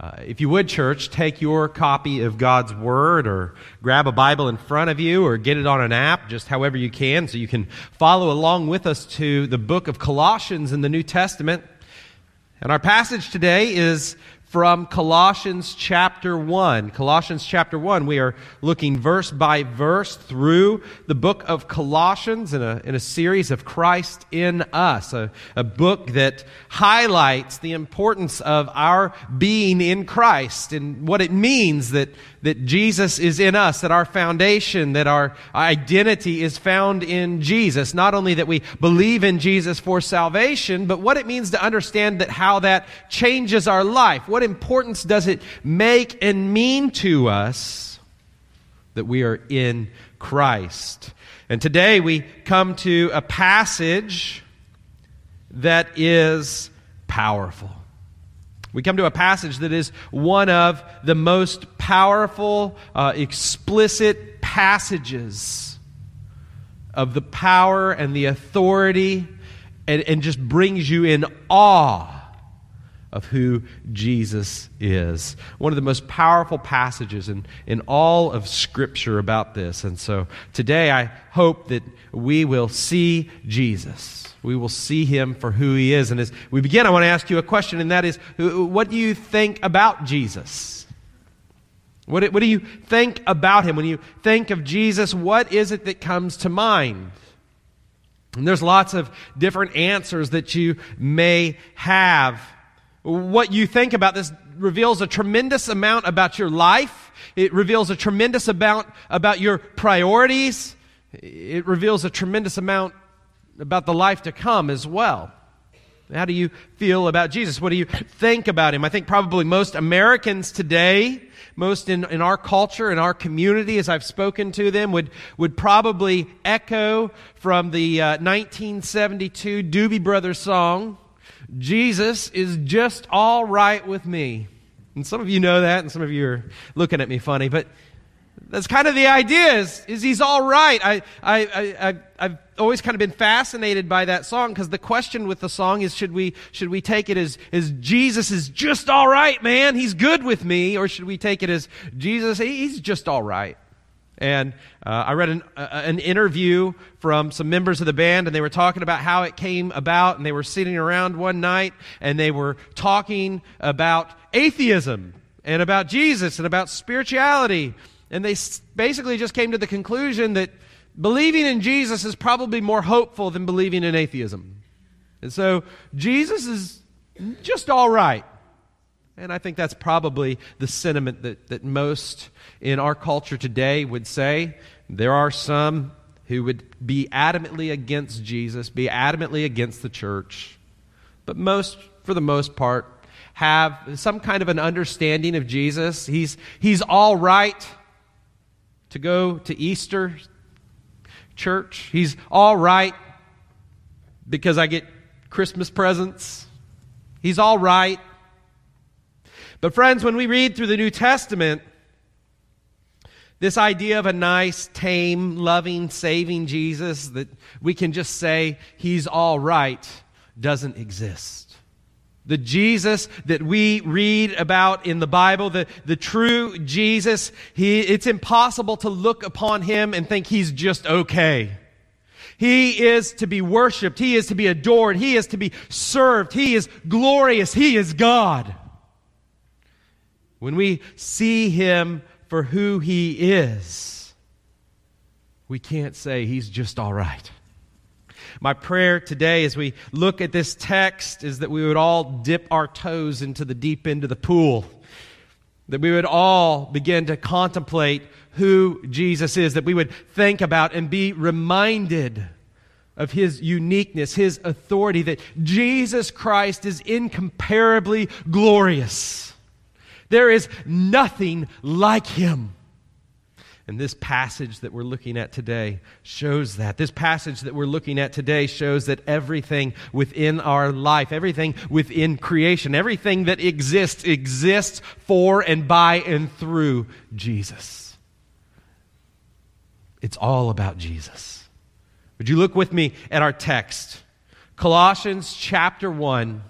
Uh, if you would, church, take your copy of God's Word or grab a Bible in front of you or get it on an app, just however you can, so you can follow along with us to the book of Colossians in the New Testament. And our passage today is from Colossians chapter 1. Colossians chapter 1. We are looking verse by verse through the book of Colossians in a, in a series of Christ in us, a, a book that highlights the importance of our being in Christ and what it means that, that Jesus is in us, that our foundation, that our identity is found in Jesus. Not only that we believe in Jesus for salvation, but what it means to understand that how that changes our life. What importance does it make and mean to us that we are in Christ? And today we come to a passage that is powerful. We come to a passage that is one of the most powerful, uh, explicit passages of the power and the authority and, and just brings you in awe of who Jesus is. One of the most powerful passages in, in all of Scripture about this. And so today I hope that we will see Jesus. We will see him for who he is. And as we begin, I want to ask you a question, and that is what do you think about Jesus? What, what do you think about him? When you think of Jesus, what is it that comes to mind? And there's lots of different answers that you may have. What you think about this reveals a tremendous amount about your life. It reveals a tremendous amount about your priorities. It reveals a tremendous amount about the life to come as well. How do you feel about Jesus? What do you think about him? I think probably most Americans today, most in, in our culture, in our community, as I've spoken to them, would, would probably echo from the uh, 1972 Doobie Brothers song, Jesus is just all right with me. And some of you know that, and some of you are looking at me funny, but that's kind of the idea is, is he's all right. I, I, I, I've always kind of been fascinated by that song because the question with the song is should we, should we take it as, as Jesus is just all right, man? He's good with me. Or should we take it as Jesus, he's just all right? And uh, I read an, uh, an interview from some members of the band, and they were talking about how it came about. And they were sitting around one night, and they were talking about atheism and about Jesus and about spirituality. And they basically just came to the conclusion that believing in Jesus is probably more hopeful than believing in atheism. And so Jesus is just all right. And I think that's probably the sentiment that, that most in our culture today would say. There are some who would be adamantly against Jesus, be adamantly against the church, but most, for the most part, have some kind of an understanding of Jesus. He's, he's all right to go to Easter church. He's all right because I get Christmas presents. He's all right but, friends, when we read through the New Testament, this idea of a nice, tame, loving, saving Jesus that we can just say he's all right doesn't exist. The Jesus that we read about in the Bible, the, the true Jesus, he, it's impossible to look upon him and think he's just okay. He is to be worshiped. He is to be adored. He is to be served. He is glorious. He is God. When we see him for who he is, we can't say he's just all right. My prayer today as we look at this text is that we would all dip our toes into the deep end of the pool. That we would all begin to contemplate who Jesus is, that we would think about and be reminded of his uniqueness, his authority, that Jesus Christ is incomparably glorious there is nothing like him. And this passage that we're looking at today shows that. This passage that we're looking at today shows that everything within our life, everything within creation, everything that exists, exists for and by and through Jesus. It's all about Jesus. Would you look with me at our text? Colossians chapter 1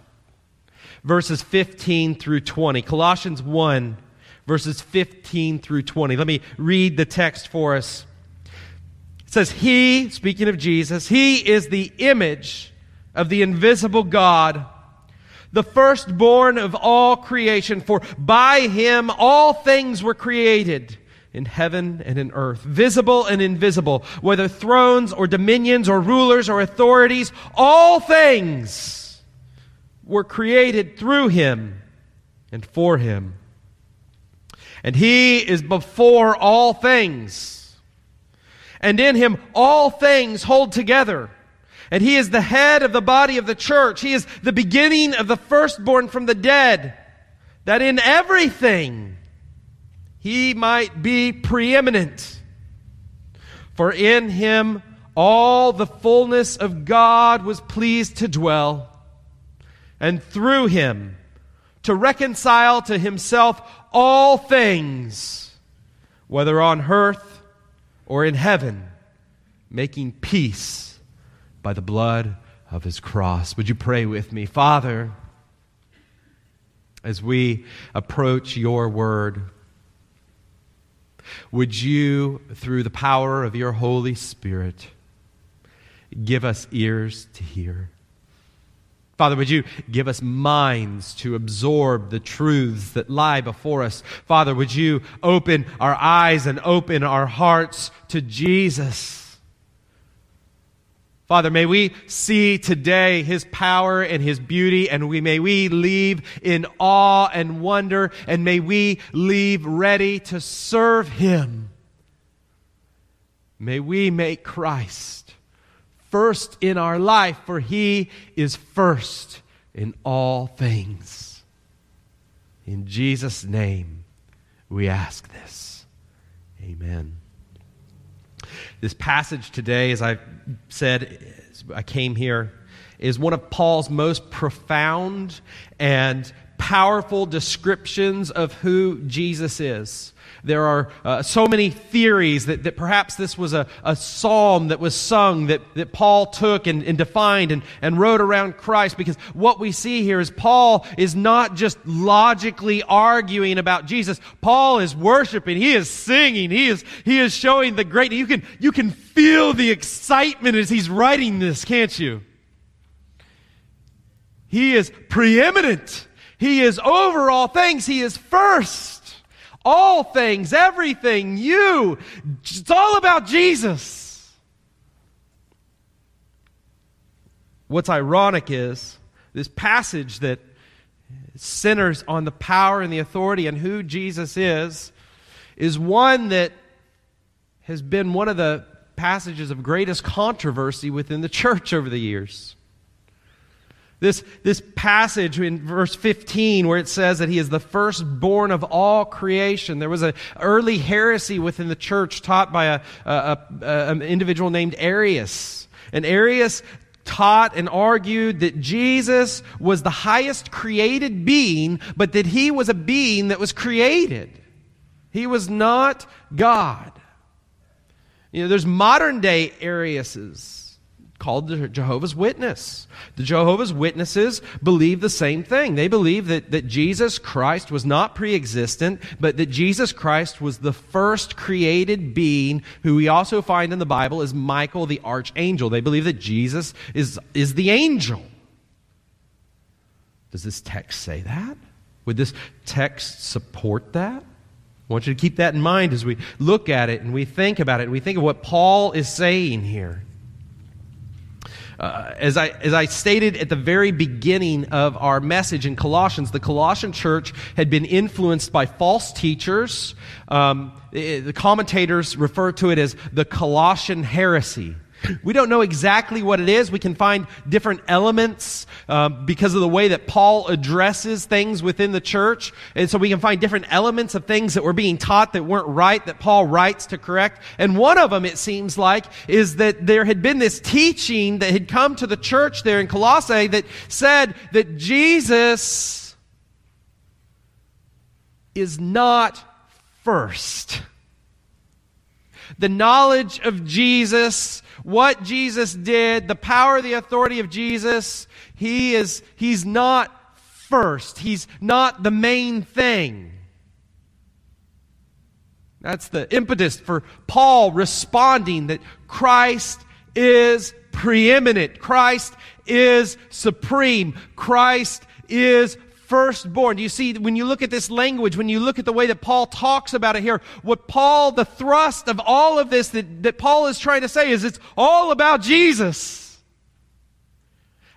verses 15 through 20. Colossians 1, verses 15 through 20. Let me read the text for us. It says, He, speaking of Jesus, He is the image of the invisible God, the firstborn of all creation, for by Him all things were created in heaven and in earth, visible and invisible, whether thrones or dominions or rulers or authorities, all things were created through him and for him. And he is before all things. And in him all things hold together. And he is the head of the body of the church. He is the beginning of the firstborn from the dead, that in everything he might be preeminent. For in him all the fullness of God was pleased to dwell, and through him to reconcile to himself all things, whether on earth or in heaven, making peace by the blood of his cross. Would you pray with me? Father, as we approach your word, would you, through the power of your Holy Spirit, give us ears to hear? Father, would you give us minds to absorb the truths that lie before us? Father, would you open our eyes and open our hearts to Jesus? Father, may we see today his power and his beauty, and we, may we leave in awe and wonder, and may we leave ready to serve him. May we make Christ first in our life, for he is first in all things. In Jesus' name, we ask this. Amen. This passage today, as I said, I came here, is one of Paul's most profound and powerful descriptions of who Jesus is. There are uh, so many theories that, that perhaps this was a, a psalm that was sung that, that Paul took and, and defined and, and wrote around Christ because what we see here is Paul is not just logically arguing about Jesus. Paul is worshiping. He is singing. He is, he is showing the great, you can, you can feel the excitement as he's writing this, can't you? He is preeminent. He is over all things. He is first all things, everything, you. It's all about Jesus. What's ironic is this passage that centers on the power and the authority and who Jesus is, is one that has been one of the passages of greatest controversy within the church over the years. This, this passage in verse 15 where it says that he is the firstborn of all creation. There was an early heresy within the church taught by a, a, a, an individual named Arius. And Arius taught and argued that Jesus was the highest created being, but that he was a being that was created. He was not God. You know, there's modern day Ariuses called the Jehovah's Witness. The Jehovah's Witnesses believe the same thing. They believe that, that Jesus Christ was not pre existent, but that Jesus Christ was the first created being who we also find in the Bible as Michael the archangel. They believe that Jesus is, is the angel. Does this text say that? Would this text support that? I want you to keep that in mind as we look at it and we think about it and we think of what Paul is saying here. Uh, as, I, as I stated at the very beginning of our message in Colossians, the Colossian church had been influenced by false teachers. Um, the commentators refer to it as the Colossian heresy. We don't know exactly what it is. We can find different elements uh, because of the way that Paul addresses things within the church. And so we can find different elements of things that were being taught that weren't right that Paul writes to correct. And one of them, it seems like, is that there had been this teaching that had come to the church there in Colossae that said that Jesus is not first. The knowledge of Jesus what Jesus did, the power, the authority of Jesus, he is, he's not first. He's not the main thing. That's the impetus for Paul responding that Christ is preeminent. Christ is supreme. Christ is firstborn. Do you see, when you look at this language, when you look at the way that Paul talks about it here, what Paul, the thrust of all of this that, that Paul is trying to say is it's all about Jesus.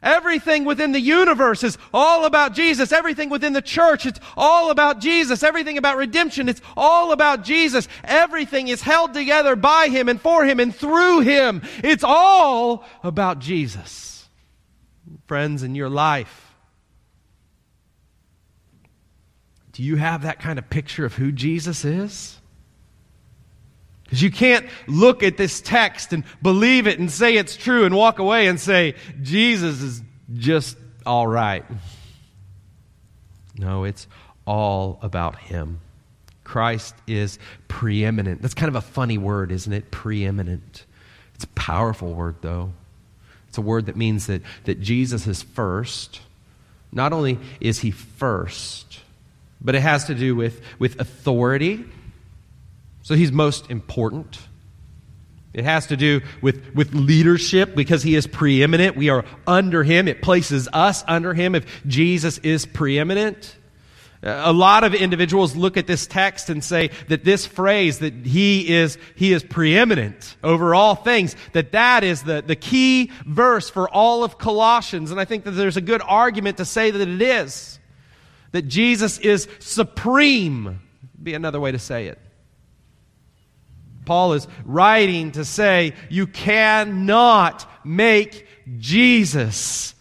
Everything within the universe is all about Jesus. Everything within the church, it's all about Jesus. Everything about redemption, it's all about Jesus. Everything is held together by Him and for Him and through Him. It's all about Jesus. Friends, in your life, do you have that kind of picture of who Jesus is? Because you can't look at this text and believe it and say it's true and walk away and say, Jesus is just all right. No, it's all about Him. Christ is preeminent. That's kind of a funny word, isn't it? Preeminent. It's a powerful word, though. It's a word that means that, that Jesus is first. Not only is He first, but it has to do with, with authority so he's most important. It has to do with, with leadership because he is preeminent. We are under him. It places us under him if Jesus is preeminent. A lot of individuals look at this text and say that this phrase that he is, he is preeminent over all things, that that is the, the key verse for all of Colossians. And I think that there's a good argument to say that it is. That Jesus is supreme. Be another way to say it. Paul is writing to say you cannot make Jesus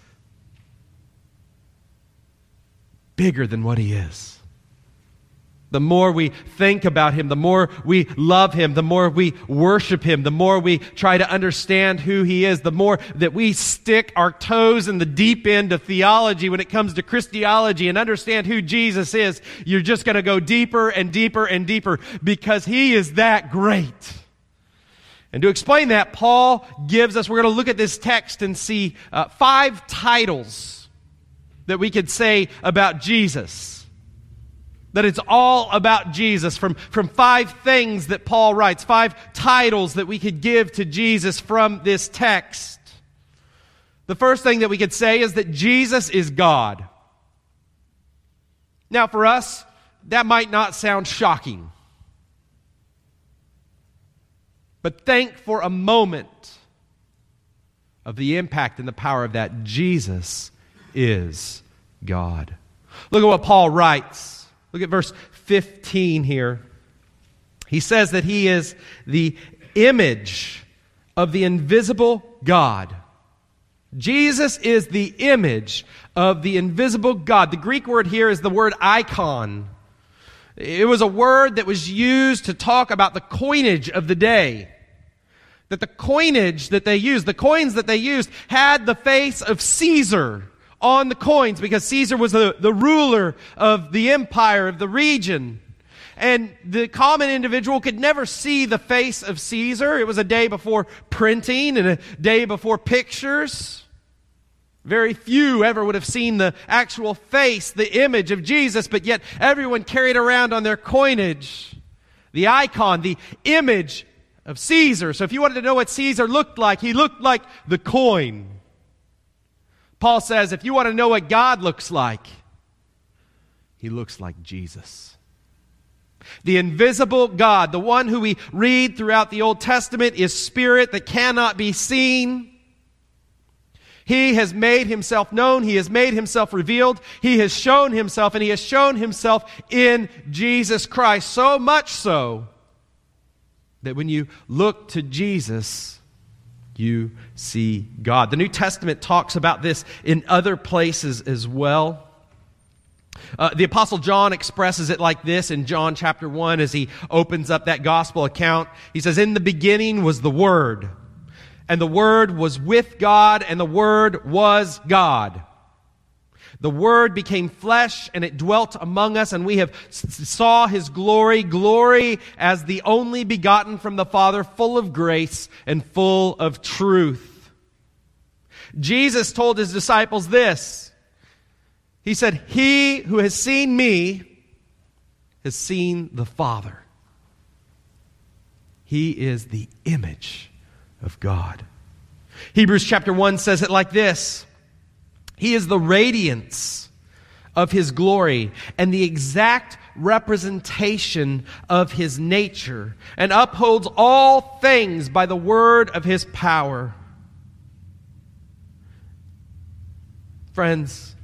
bigger than what he is. The more we think about him, the more we love him, the more we worship him, the more we try to understand who he is, the more that we stick our toes in the deep end of theology when it comes to Christology and understand who Jesus is, you're just going to go deeper and deeper and deeper because he is that great. And to explain that, Paul gives us, we're going to look at this text and see uh, five titles that we could say about Jesus that it's all about Jesus from, from five things that Paul writes, five titles that we could give to Jesus from this text. The first thing that we could say is that Jesus is God. Now, for us, that might not sound shocking. But think for a moment of the impact and the power of that. Jesus is God. Look at what Paul writes Look at verse 15 here. He says that he is the image of the invisible God. Jesus is the image of the invisible God. The Greek word here is the word icon. It was a word that was used to talk about the coinage of the day. That the coinage that they used, the coins that they used, had the face of Caesar on the coins because Caesar was the, the ruler of the empire, of the region. And the common individual could never see the face of Caesar. It was a day before printing and a day before pictures. Very few ever would have seen the actual face, the image of Jesus, but yet everyone carried around on their coinage the icon, the image of Caesar. So if you wanted to know what Caesar looked like, he looked like the coin. Paul says if you want to know what God looks like, he looks like Jesus. The invisible God, the one who we read throughout the Old Testament, is spirit that cannot be seen. He has made himself known. He has made himself revealed. He has shown himself, and he has shown himself in Jesus Christ. So much so that when you look to Jesus, you see God. The New Testament talks about this in other places as well. Uh, the Apostle John expresses it like this in John chapter 1 as he opens up that gospel account. He says, In the beginning was the Word, and the Word was with God, and the Word was God. The Word became flesh and it dwelt among us and we have saw His glory, glory as the only begotten from the Father, full of grace and full of truth. Jesus told His disciples this. He said, He who has seen me has seen the Father. He is the image of God. Hebrews chapter 1 says it like this He is the radiance of His glory and the exact representation of His nature, and upholds all things by the word of His power. Friends,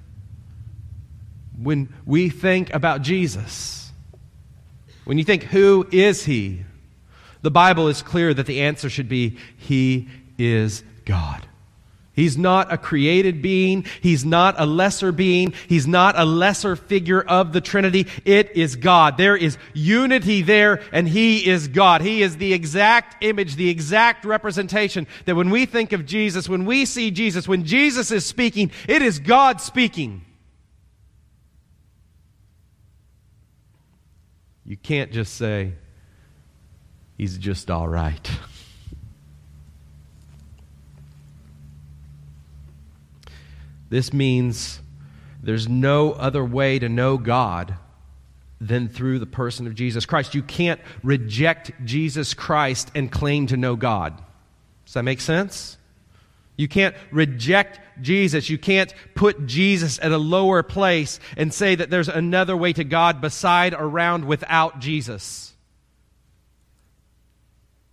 when we think about Jesus, when you think, who is he? The Bible is clear that the answer should be, He is God. He's not a created being. He's not a lesser being. He's not a lesser figure of the Trinity. It is God. There is unity there, and He is God. He is the exact image, the exact representation that when we think of Jesus, when we see Jesus, when Jesus is speaking, it is God speaking. You can't just say, He's just all right. This means there's no other way to know God than through the person of Jesus Christ. You can't reject Jesus Christ and claim to know God. Does that make sense? You can't reject Jesus. You can't put Jesus at a lower place and say that there's another way to God beside, around, without Jesus.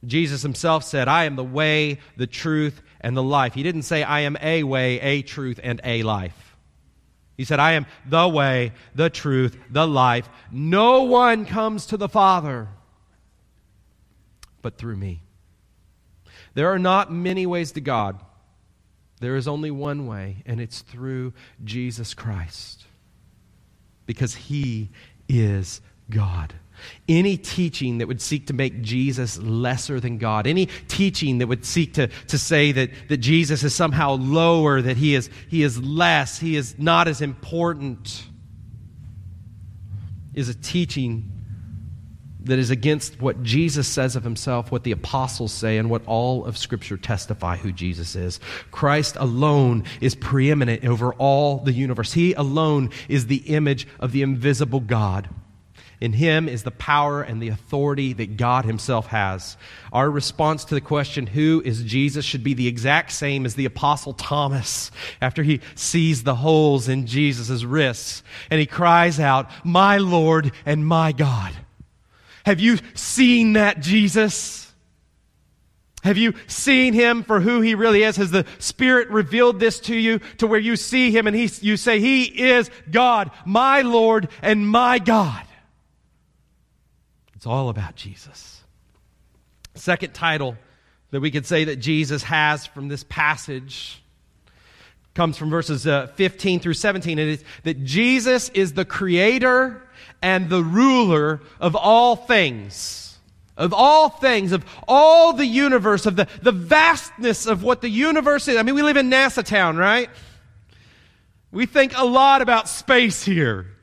Jesus himself said, I am the way, the truth, and the life. He didn't say, I am a way, a truth, and a life. He said, I am the way, the truth, the life. No one comes to the Father but through me. There are not many ways to God. There is only one way, and it's through Jesus Christ. Because he is God. Any teaching that would seek to make Jesus lesser than God, any teaching that would seek to, to say that, that Jesus is somehow lower, that he is, he is less, he is not as important, is a teaching that is against what Jesus says of himself, what the apostles say, and what all of Scripture testify who Jesus is. Christ alone is preeminent over all the universe. He alone is the image of the invisible God. In him is the power and the authority that God himself has. Our response to the question, who is Jesus, should be the exact same as the Apostle Thomas after he sees the holes in Jesus' wrists and he cries out, My Lord and my God. Have you seen that Jesus? Have you seen him for who he really is? Has the Spirit revealed this to you to where you see him and he, you say, He is God, my Lord and my God? It's all about Jesus. Second title that we could say that Jesus has from this passage comes from verses uh, 15 through 17. It is that Jesus is the creator and the ruler of all things. Of all things, of all the universe, of the, the vastness of what the universe is. I mean, we live in NASA town, right? We think a lot about space here.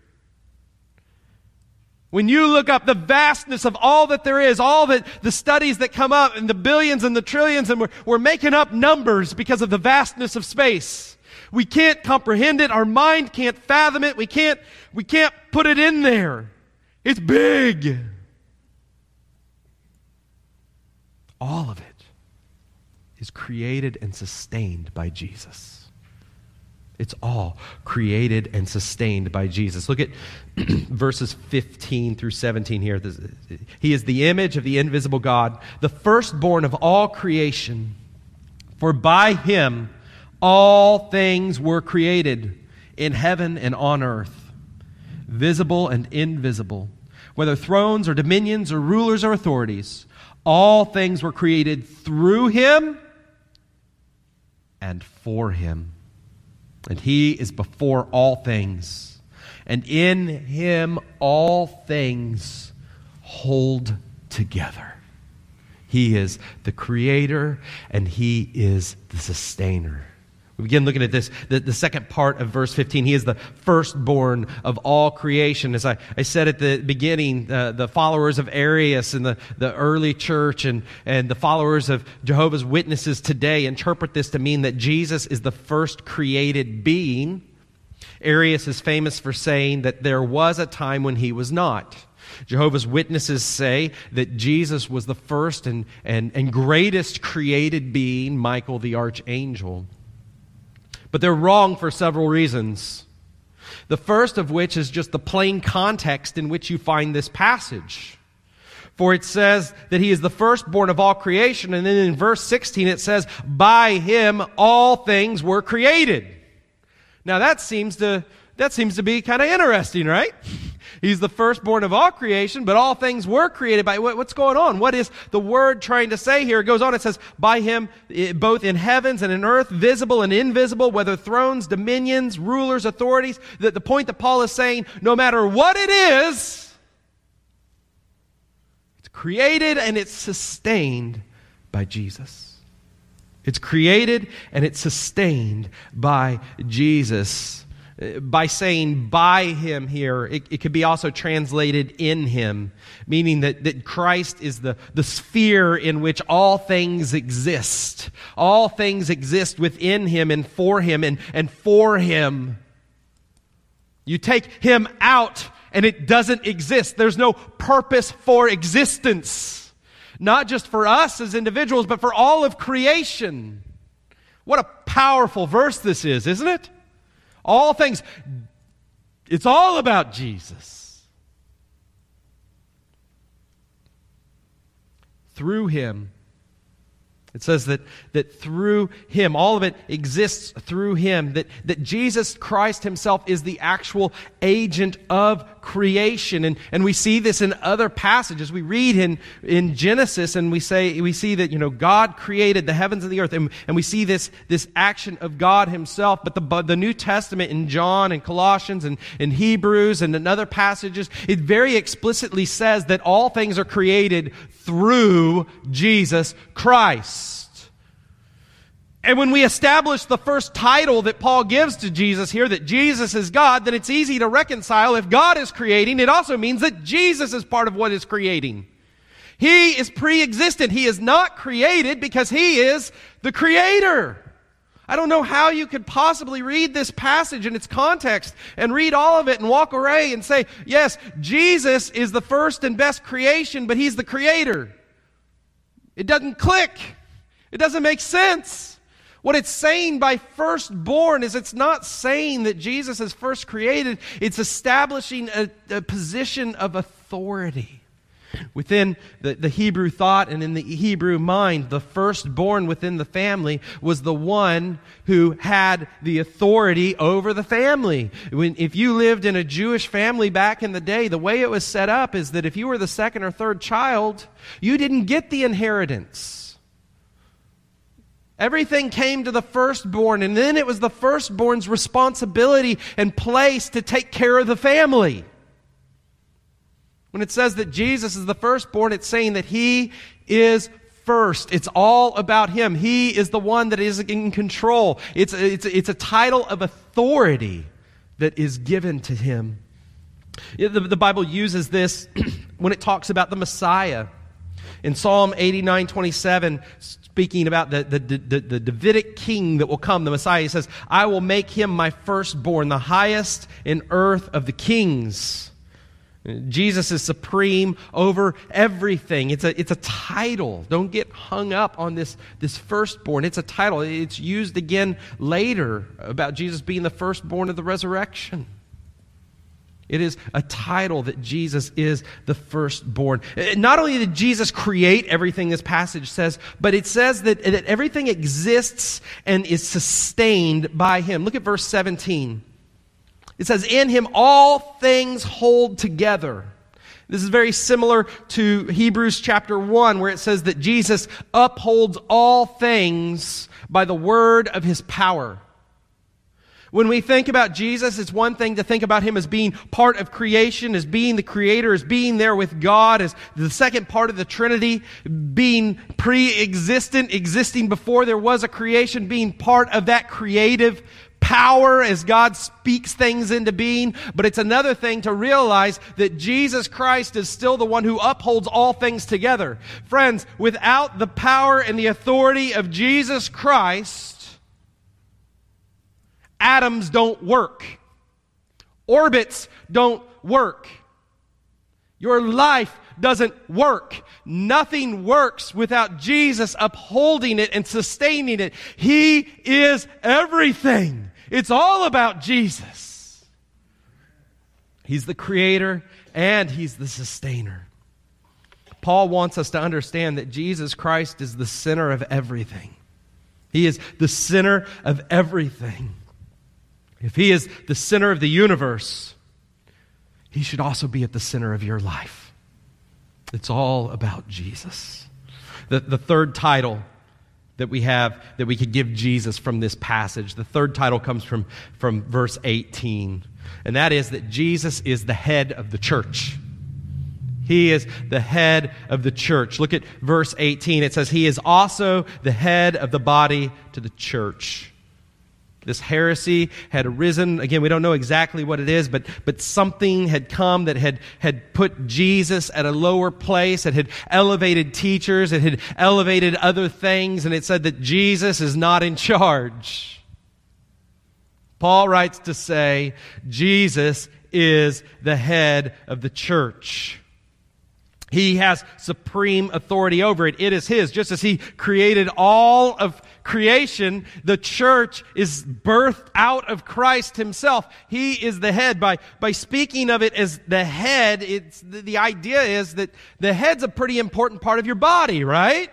When you look up the vastness of all that there is, all that the studies that come up, and the billions and the trillions, and we're, we're making up numbers because of the vastness of space. We can't comprehend it. Our mind can't fathom it. We can't, we can't put it in there. It's big. All of it is created and sustained by Jesus. It's all created and sustained by Jesus. Look at verses 15 through 17 here. He is the image of the invisible God, the firstborn of all creation. For by him all things were created in heaven and on earth, visible and invisible, whether thrones or dominions or rulers or authorities. All things were created through him and for him and he is before all things. And in him all things hold together. He is the creator and he is the sustainer. We begin looking at this, the, the, second part of verse 15. He is the firstborn of all creation. As I, I said at the beginning, uh, the followers of Arius and the, the early church and, and the followers of Jehovah's Witnesses today interpret this to mean that Jesus is the first created being Arius is famous for saying that there was a time when he was not. Jehovah's Witnesses say that Jesus was the first and, and, and greatest created being, Michael the archangel. But they're wrong for several reasons. The first of which is just the plain context in which you find this passage. For it says that he is the firstborn of all creation, and then in verse 16 it says, By him all things were created. Now that seems to, that seems to be kind of interesting, right? He's the firstborn of all creation, but all things were created by, what's going on? What is the word trying to say here? It goes on, it says, by him, eh, both in heavens and in earth, visible and invisible, whether thrones, dominions, rulers, authorities. That the point that Paul is saying, no matter what it is, it's created and it's sustained by Jesus. It's created and it's sustained by Jesus by saying by him here, it, it, could be also translated in him, meaning that, that Christ is the, the sphere in which all things exist. All things exist within him and for him and, and for him. You take him out and it doesn't exist. There's no purpose for existence. Not just for us as individuals, but for all of creation. What a powerful verse this is, isn't it? All things, it's all about Jesus. Through him, it says that, that through him, all of it exists through him, that, that Jesus Christ himself is the actual agent of creation. And, and we see this in other passages. We read in, in Genesis and we say, we see that, you know, God created the heavens and the earth. And, and we see this, this action of God himself. But the, the New Testament in John and Colossians and in Hebrews and in other passages, it very explicitly says that all things are created through Jesus Christ. And when we establish the first title that Paul gives to Jesus here, that Jesus is God, then it's easy to reconcile. If God is creating, it also means that Jesus is part of what is creating. He is pre-existent. He is not created because He is the creator. I don't know how you could possibly read this passage in its context and read all of it and walk away and say, yes, Jesus is the first and best creation, but He's the creator. It doesn't click. It doesn't make sense. What it's saying by firstborn is it's not saying that Jesus is first created, it's establishing a, a position of authority. Within the, the Hebrew thought and in the Hebrew mind, the firstborn within the family was the one who had the authority over the family. When, if you lived in a Jewish family back in the day, the way it was set up is that if you were the second or third child, you didn't get the inheritance. Everything came to the firstborn, and then it was the firstborn's responsibility and place to take care of the family. When it says that Jesus is the firstborn, it's saying that he is first. It's all about him. He is the one that is in control. It's, it's, it's a title of authority that is given to him. The, the Bible uses this when it talks about the Messiah. In Psalm 89 27, speaking about the, the, the, the, Davidic king that will come, the Messiah. He says, I will make him my firstborn, the highest in earth of the kings. Jesus is supreme over everything. It's a, it's a title. Don't get hung up on this, this firstborn. It's a title. It's used again later about Jesus being the firstborn of the resurrection. It is a title that Jesus is the firstborn. Uh, not only did Jesus create everything this passage says, but it says that, that everything exists and is sustained by him. Look at verse 17. It says, In him all things hold together. This is very similar to Hebrews chapter 1, where it says that Jesus upholds all things by the word of his power. When we think about Jesus, it's one thing to think about him as being part of creation, as being the creator, as being there with God, as the second part of the Trinity, being pre-existent, existing before there was a creation, being part of that creative power as God speaks things into being. But it's another thing to realize that Jesus Christ is still the one who upholds all things together. Friends, without the power and the authority of Jesus Christ, atoms don't work. orbits don't work. Your life doesn't work. Nothing works without Jesus upholding it and sustaining it. He is everything. It's all about Jesus. He's the creator and he's the sustainer. Paul wants us to understand that Jesus Christ is the center of everything. He is the center of everything. If he is the center of the universe, he should also be at the center of your life. It's all about Jesus. The, the third title that we have that we could give Jesus from this passage, the third title comes from, from verse 18, and that is that Jesus is the head of the church. He is the head of the church. Look at verse 18. It says, He is also the head of the body to the church. This heresy had arisen. Again, we don't know exactly what it is, but, but something had come that had, had put Jesus at a lower place. It had elevated teachers. It had elevated other things. And it said that Jesus is not in charge. Paul writes to say, Jesus is the head of the church. He has supreme authority over it. It is His. Just as He created all of creation, the church is birthed out of Christ Himself. He is the head. By, by speaking of it as the head, it's, the, the idea is that the head's a pretty important part of your body, right?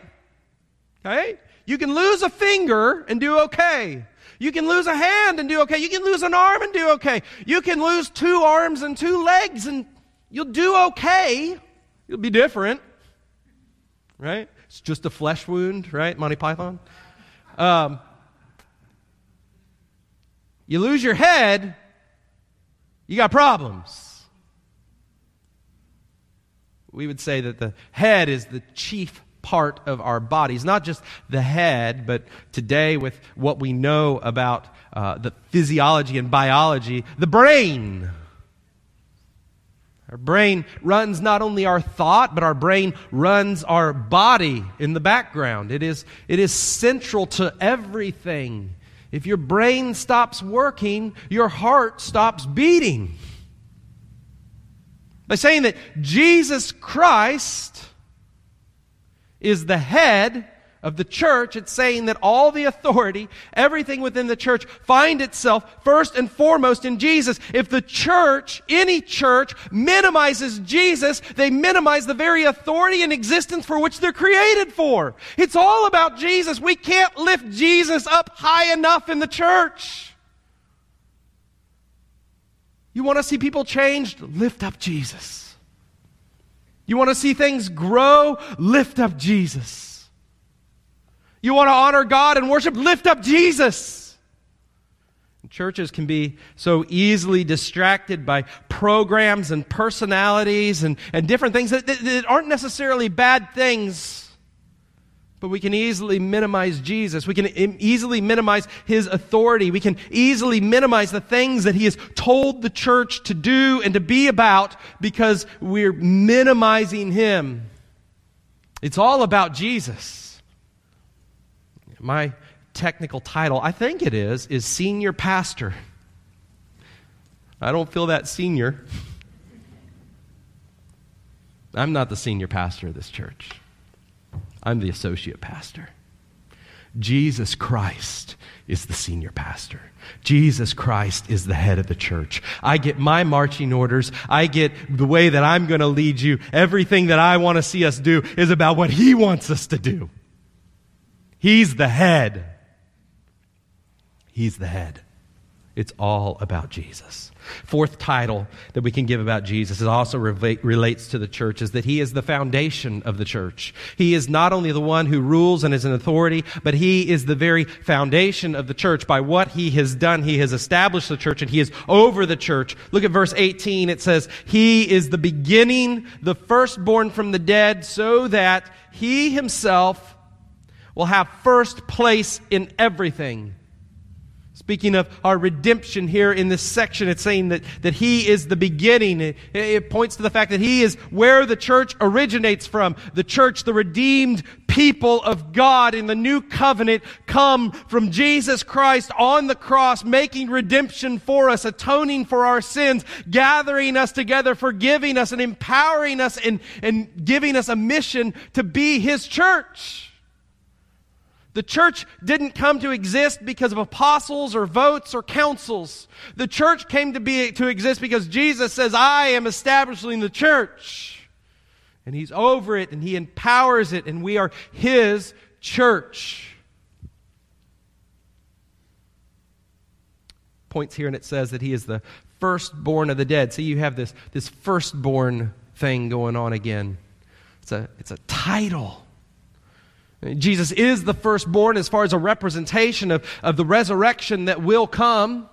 Okay? You can lose a finger and do okay. You can lose a hand and do okay. You can lose an arm and do okay. You can lose two arms and two legs and you'll do okay. You'll be different, right? It's just a flesh wound, right? Monty Python. Um, you lose your head, you got problems. We would say that the head is the chief part of our bodies, not just the head, but today, with what we know about uh, the physiology and biology, the brain. Our brain runs not only our thought, but our brain runs our body in the background. It is, it is central to everything. If your brain stops working, your heart stops beating. By saying that Jesus Christ is the head of the church, it's saying that all the authority, everything within the church, find itself first and foremost in Jesus. If the church, any church, minimizes Jesus, they minimize the very authority and existence for which they're created for. It's all about Jesus. We can't lift Jesus up high enough in the church. You want to see people changed? Lift up Jesus. You want to see things grow? Lift up Jesus. You want to honor God and worship? Lift up Jesus. Churches can be so easily distracted by programs and personalities and, and different things that, that, that aren't necessarily bad things. But we can easily minimize Jesus. We can easily minimize his authority. We can easily minimize the things that he has told the church to do and to be about because we're minimizing him. It's all about Jesus my technical title, I think it is, is senior pastor. I don't feel that senior. I'm not the senior pastor of this church. I'm the associate pastor. Jesus Christ is the senior pastor. Jesus Christ is the head of the church. I get my marching orders. I get the way that I'm going to lead you. Everything that I want to see us do is about what He wants us to do. He's the head. He's the head. It's all about Jesus. Fourth title that we can give about Jesus is also relates to the church is that he is the foundation of the church. He is not only the one who rules and is an authority, but he is the very foundation of the church. By what he has done, he has established the church and he is over the church. Look at verse 18. It says, He is the beginning, the firstborn from the dead, so that he himself will have first place in everything. Speaking of our redemption here in this section, it's saying that, that He is the beginning. It, it, points to the fact that He is where the church originates from. The church, the redeemed people of God in the new covenant come from Jesus Christ on the cross, making redemption for us, atoning for our sins, gathering us together, forgiving us, and empowering us and, and giving us a mission to be His church. The church didn't come to exist because of apostles or votes or councils. The church came to be to exist because Jesus says, "I am establishing the church." And he's over it and he empowers it and we are his church. Points here and it says that he is the firstborn of the dead. See, you have this, this firstborn thing going on again. It's a, it's a title. Jesus is the firstborn as far as a representation of, of the resurrection that will come.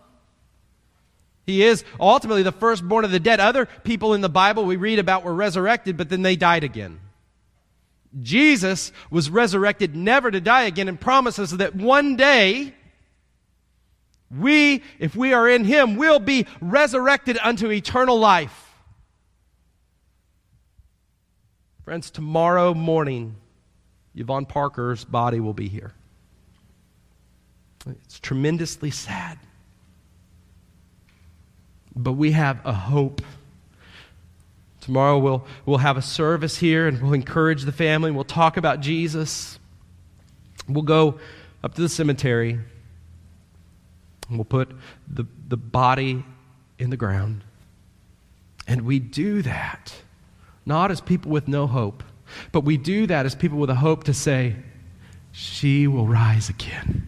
He is ultimately the firstborn of the dead. Other people in the Bible we read about were resurrected, but then they died again. Jesus was resurrected never to die again and promises that one day we, if we are in Him, will be resurrected unto eternal life. Friends, tomorrow morning, Yvonne Parker's body will be here. It's tremendously sad. But we have a hope. Tomorrow we'll, we'll have a service here and we'll encourage the family. We'll talk about Jesus. We'll go up to the cemetery and we'll put the, the body in the ground. And we do that not as people with no hope but we do that as people with a hope to say, she will rise again.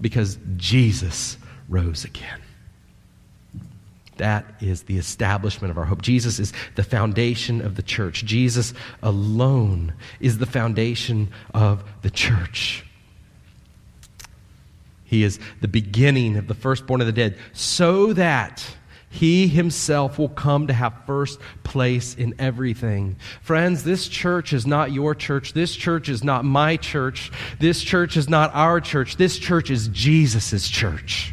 Because Jesus rose again. That is the establishment of our hope. Jesus is the foundation of the church. Jesus alone is the foundation of the church. He is the beginning of the firstborn of the dead, so that he himself will come to have first place in everything. Friends, this church is not your church. This church is not my church. This church is not our church. This church is Jesus' church.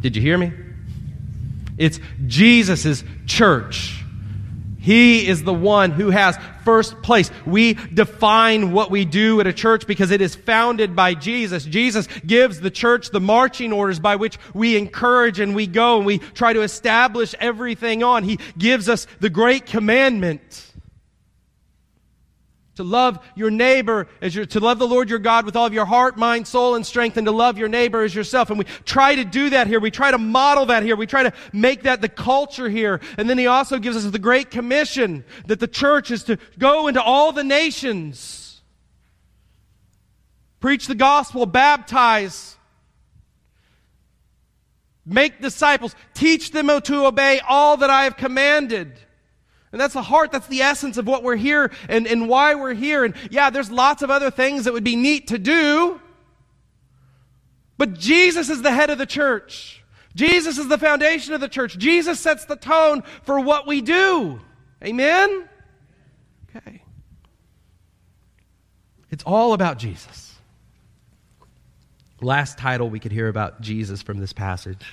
Did you hear me? It's Jesus' church. He is the one who has first place. We define what we do at a church because it is founded by Jesus. Jesus gives the church the marching orders by which we encourage and we go and we try to establish everything on. He gives us the great commandment to love your neighbor as your, to love the Lord your God with all of your heart, mind, soul, and strength, and to love your neighbor as yourself. And we try to do that here. We try to model that here. We try to make that the culture here. And then he also gives us the great commission that the church is to go into all the nations, preach the gospel, baptize, make disciples, teach them to obey all that I have commanded. And that's the heart, that's the essence of what we're here and, and why we're here. And yeah, there's lots of other things that would be neat to do. But Jesus is the head of the church. Jesus is the foundation of the church. Jesus sets the tone for what we do. Amen? Okay. It's all about Jesus. Last title we could hear about Jesus from this passage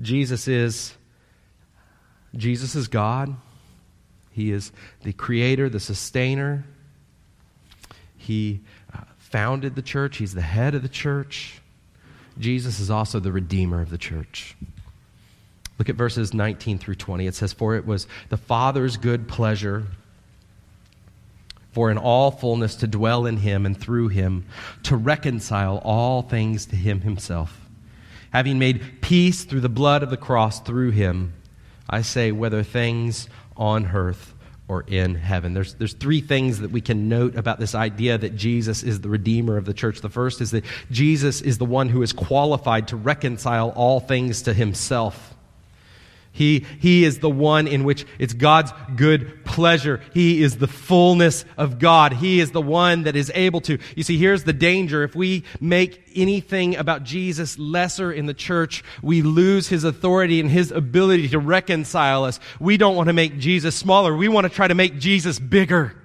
Jesus is Jesus is God. He is the creator, the sustainer. He uh, founded the church, He's the head of the church. Jesus is also the redeemer of the church. Look at verses 19 through 20. It says, For it was the Father's good pleasure for in all fullness to dwell in him and through him, to reconcile all things to him himself, having made peace through the blood of the cross through him I say, whether things on earth or in heaven. There's, there's three things that we can note about this idea that Jesus is the Redeemer of the church. The first is that Jesus is the one who is qualified to reconcile all things to himself. He, he is the one in which it's God's good pleasure. He is the fullness of God. He is the one that is able to. You see, here's the danger. If we make anything about Jesus lesser in the church, we lose his authority and his ability to reconcile us. We don't want to make Jesus smaller. We want to try to make Jesus bigger.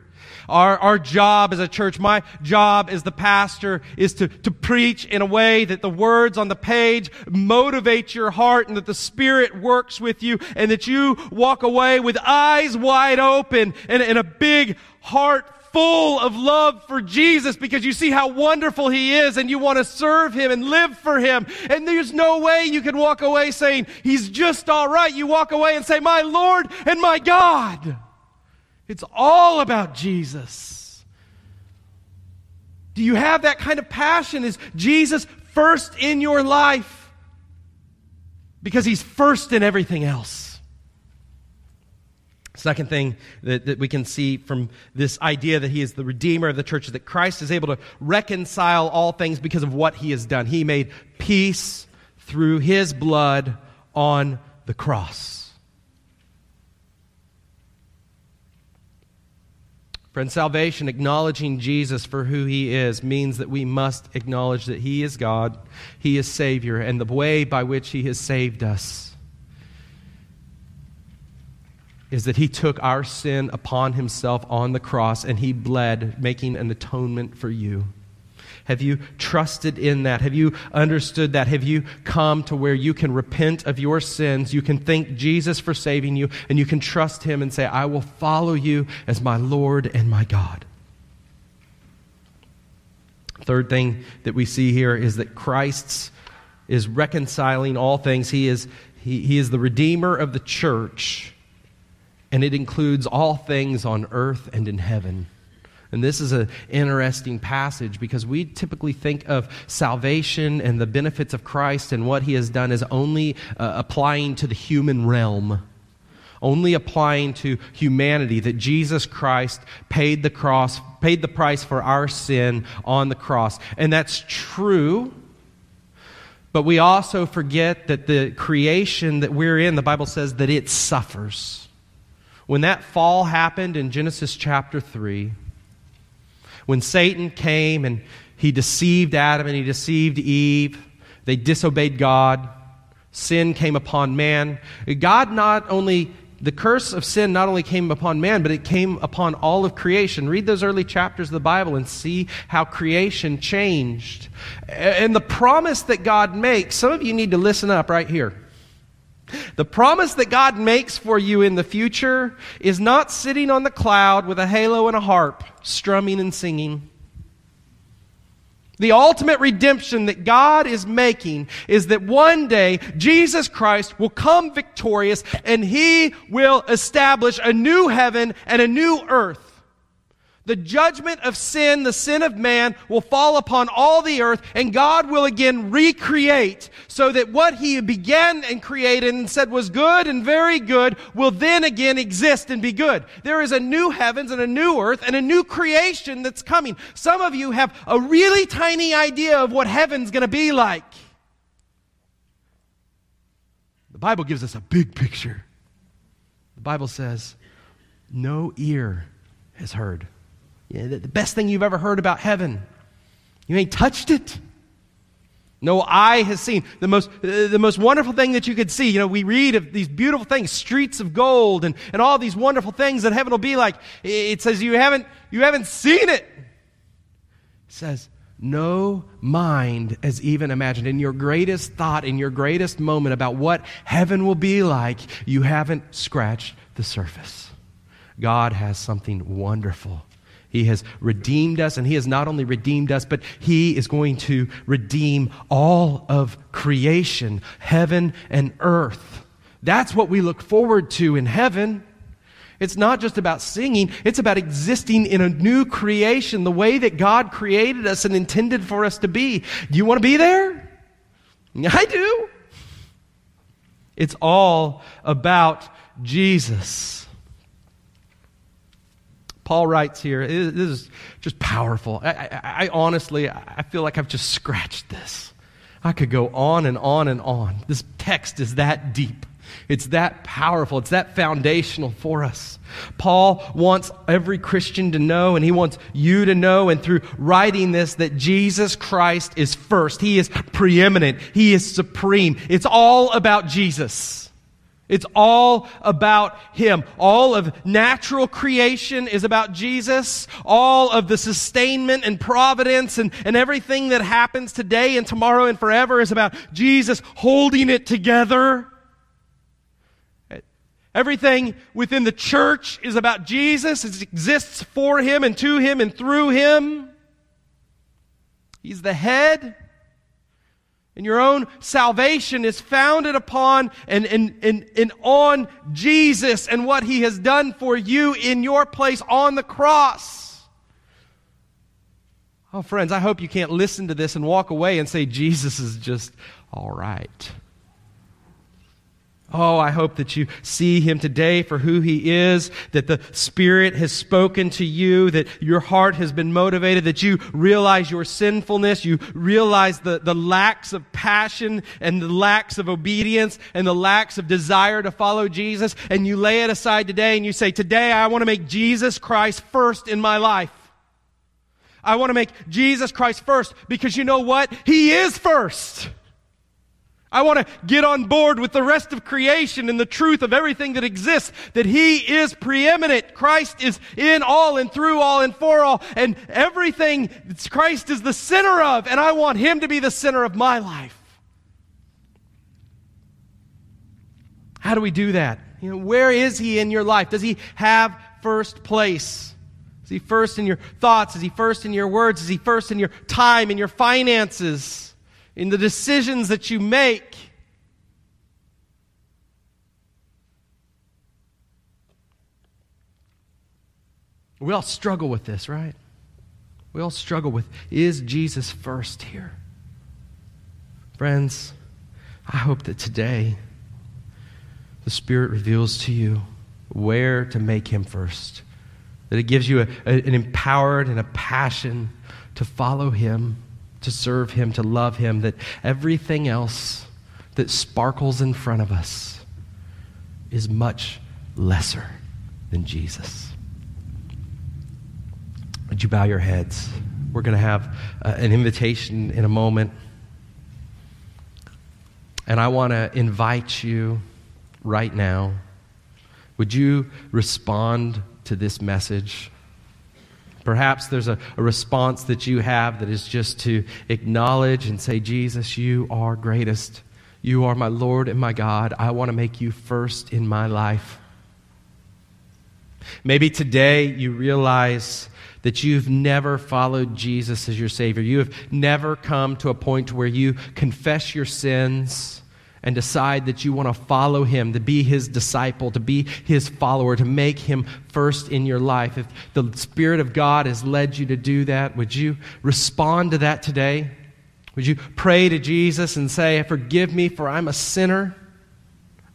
Our, our job as a church, my job as the pastor, is to, to preach in a way that the words on the page motivate your heart and that the Spirit works with you and that you walk away with eyes wide open and, and a big heart full of love for Jesus because you see how wonderful He is and you want to serve Him and live for Him. And there's no way you can walk away saying, He's just all right. You walk away and say, My Lord and my God. It's all about Jesus. Do you have that kind of passion? Is Jesus first in your life? Because He's first in everything else. Second thing that, that we can see from this idea that he is the Redeemer of the church is that Christ is able to reconcile all things because of what he has done. He made peace through his blood on the cross. Friend, salvation, acknowledging Jesus for who he is, means that we must acknowledge that he is God, he is Savior, and the way by which he has saved us is that he took our sin upon himself on the cross and he bled, making an atonement for you. Have you trusted in that? Have you understood that? Have you come to where you can repent of your sins? You can thank Jesus for saving you, and you can trust him and say, I will follow you as my Lord and my God. Third thing that we see here is that Christ is reconciling all things. He is, he, he is the Redeemer of the church and it includes all things on earth and in heaven. And this is an interesting passage because we typically think of salvation and the benefits of Christ and what he has done as only uh, applying to the human realm, only applying to humanity that Jesus Christ paid the cross, paid the price for our sin on the cross. And that's true. But we also forget that the creation that we're in, the Bible says that it suffers. When that fall happened in Genesis chapter 3, when Satan came and he deceived Adam and he deceived Eve, they disobeyed God, sin came upon man. God not only the curse of sin not only came upon man, but it came upon all of creation. Read those early chapters of the Bible and see how creation changed. And the promise that God makes, some of you need to listen up right here. The promise that God makes for you in the future is not sitting on the cloud with a halo and a harp, strumming and singing. The ultimate redemption that God is making is that one day Jesus Christ will come victorious and he will establish a new heaven and a new earth the judgment of sin, the sin of man, will fall upon all the earth, and God will again recreate so that what He began and created and said was good and very good will then again exist and be good. There is a new heavens and a new earth and a new creation that's coming. Some of you have a really tiny idea of what heaven's going to be like. The Bible gives us a big picture. The Bible says, No ear has heard yeah, the best thing you've ever heard about heaven. You ain't touched it. No eye has seen. The most, uh, the most wonderful thing that you could see, you know, we read of these beautiful things, streets of gold and, and all these wonderful things that heaven will be like. It says you haven't, you haven't seen it. It says, no mind has even imagined. In your greatest thought, in your greatest moment about what heaven will be like, you haven't scratched the surface. God has something wonderful he has redeemed us, and He has not only redeemed us, but He is going to redeem all of creation, heaven and earth. That's what we look forward to in heaven. It's not just about singing, it's about existing in a new creation, the way that God created us and intended for us to be. Do you want to be there? I do. It's all about Jesus. Paul writes here, this is just powerful. I, I, I, honestly, I feel like I've just scratched this. I could go on and on and on. This text is that deep. It's that powerful. It's that foundational for us. Paul wants every Christian to know, and he wants you to know, and through writing this, that Jesus Christ is first. He is preeminent. He is supreme. It's all about Jesus. It's all about Him. All of natural creation is about Jesus. All of the sustainment and providence and, and everything that happens today and tomorrow and forever is about Jesus holding it together. Everything within the church is about Jesus. It exists for Him and to Him and through Him. He's the head. And your own salvation is founded upon and, and, and, and on Jesus and what He has done for you in your place on the cross. Oh, friends, I hope you can't listen to this and walk away and say, Jesus is just all right. Oh, I hope that you see him today for who he is, that the Spirit has spoken to you, that your heart has been motivated, that you realize your sinfulness, you realize the, the lacks of passion and the lacks of obedience and the lacks of desire to follow Jesus, and you lay it aside today and you say, Today I want to make Jesus Christ first in my life. I want to make Jesus Christ first because you know what? He is first. I want to get on board with the rest of creation and the truth of everything that exists, that He is preeminent. Christ is in all and through all and for all, and everything Christ is the center of, and I want Him to be the center of my life. How do we do that? You know, where is He in your life? Does He have first place? Is He first in your thoughts? Is He first in your words? Is He first in your time, in your finances? In the decisions that you make. We all struggle with this, right? We all struggle with is Jesus first here? Friends, I hope that today the Spirit reveals to you where to make him first. That it gives you a, a, an empowered and a passion to follow him to serve Him, to love Him, that everything else that sparkles in front of us is much lesser than Jesus. Would you bow your heads? We're going to have uh, an invitation in a moment. And I want to invite you right now. Would you respond to this message? Perhaps there's a, a, response that you have that is just to acknowledge and say, Jesus, you are greatest. You are my Lord and my God. I want to make you first in my life. Maybe today you realize that you've never followed Jesus as your Savior. You have never come to a point where you confess your sins and decide that you want to follow him, to be his disciple, to be his follower, to make him first in your life, if the Spirit of God has led you to do that, would you respond to that today? Would you pray to Jesus and say, Forgive me, for I'm a sinner?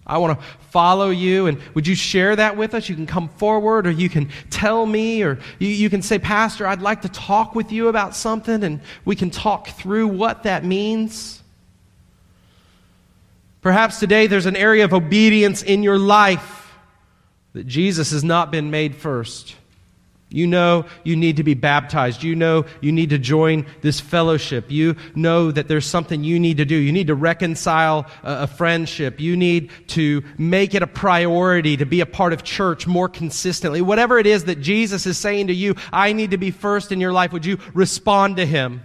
I want to follow you. And would you share that with us? You can come forward, or you can tell me, or you, you can say, Pastor, I'd like to talk with you about something, and we can talk through what that means. Perhaps today there's an area of obedience in your life that Jesus has not been made first. You know you need to be baptized. You know you need to join this fellowship. You know that there's something you need to do. You need to reconcile a, friendship. You need to make it a priority to be a part of church more consistently. Whatever it is that Jesus is saying to you, I need to be first in your life. Would you respond to him?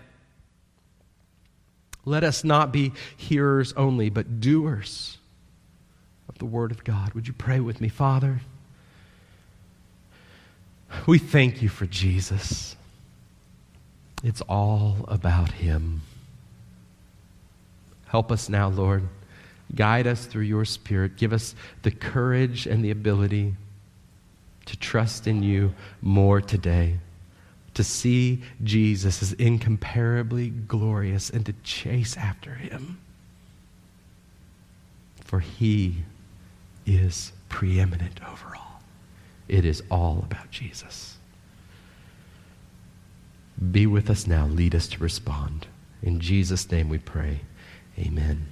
Let us not be hearers only, but doers of the Word of God. Would you pray with me, Father? We thank you for Jesus. It's all about Him. Help us now, Lord. Guide us through your Spirit. Give us the courage and the ability to trust in you more today to see Jesus as incomparably glorious and to chase after him. For he is preeminent over all. It is all about Jesus. Be with us now. Lead us to respond. In Jesus' name we pray. Amen.